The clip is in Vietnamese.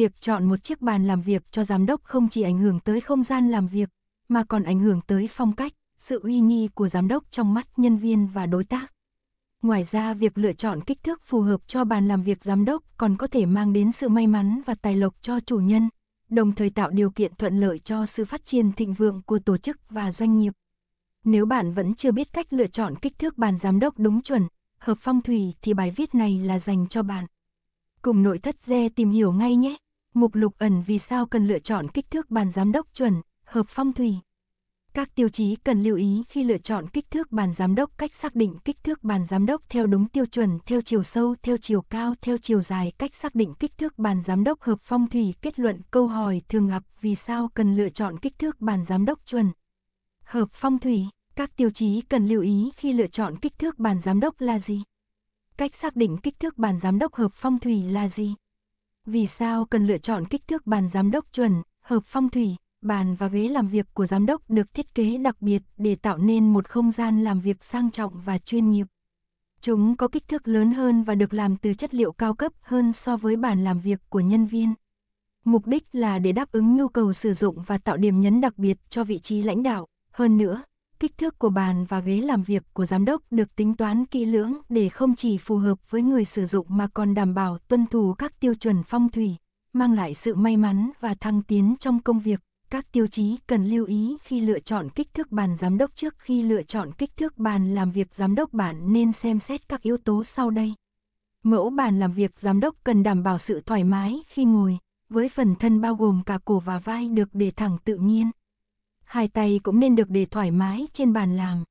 Việc chọn một chiếc bàn làm việc cho giám đốc không chỉ ảnh hưởng tới không gian làm việc, mà còn ảnh hưởng tới phong cách, sự uy nghi của giám đốc trong mắt nhân viên và đối tác. Ngoài ra việc lựa chọn kích thước phù hợp cho bàn làm việc giám đốc còn có thể mang đến sự may mắn và tài lộc cho chủ nhân, đồng thời tạo điều kiện thuận lợi cho sự phát triển thịnh vượng của tổ chức và doanh nghiệp. Nếu bạn vẫn chưa biết cách lựa chọn kích thước bàn giám đốc đúng chuẩn, hợp phong thủy thì bài viết này là dành cho bạn. Cùng nội thất dê tìm hiểu ngay nhé. Mục lục ẩn vì sao cần lựa chọn kích thước bàn giám đốc chuẩn, hợp phong thủy. Các tiêu chí cần lưu ý khi lựa chọn kích thước bàn giám đốc cách xác định kích thước bàn giám đốc theo đúng tiêu chuẩn theo chiều sâu, theo chiều cao, theo chiều dài cách xác định kích thước bàn giám đốc hợp phong thủy kết luận câu hỏi thường gặp vì sao cần lựa chọn kích thước bàn giám đốc chuẩn. Hợp phong thủy, các tiêu chí cần lưu ý khi lựa chọn kích thước bàn giám đốc là gì? Cách xác định kích thước bàn giám đốc hợp phong thủy là gì? Vì sao cần lựa chọn kích thước bàn giám đốc chuẩn, hợp phong thủy? Bàn và ghế làm việc của giám đốc được thiết kế đặc biệt để tạo nên một không gian làm việc sang trọng và chuyên nghiệp. Chúng có kích thước lớn hơn và được làm từ chất liệu cao cấp hơn so với bàn làm việc của nhân viên. Mục đích là để đáp ứng nhu cầu sử dụng và tạo điểm nhấn đặc biệt cho vị trí lãnh đạo. Hơn nữa, kích thước của bàn và ghế làm việc của giám đốc được tính toán kỹ lưỡng để không chỉ phù hợp với người sử dụng mà còn đảm bảo tuân thủ các tiêu chuẩn phong thủy, mang lại sự may mắn và thăng tiến trong công việc. Các tiêu chí cần lưu ý khi lựa chọn kích thước bàn giám đốc trước khi lựa chọn kích thước bàn làm việc giám đốc bạn nên xem xét các yếu tố sau đây. Mẫu bàn làm việc giám đốc cần đảm bảo sự thoải mái khi ngồi, với phần thân bao gồm cả cổ và vai được để thẳng tự nhiên. Hai tay cũng nên được để thoải mái trên bàn làm.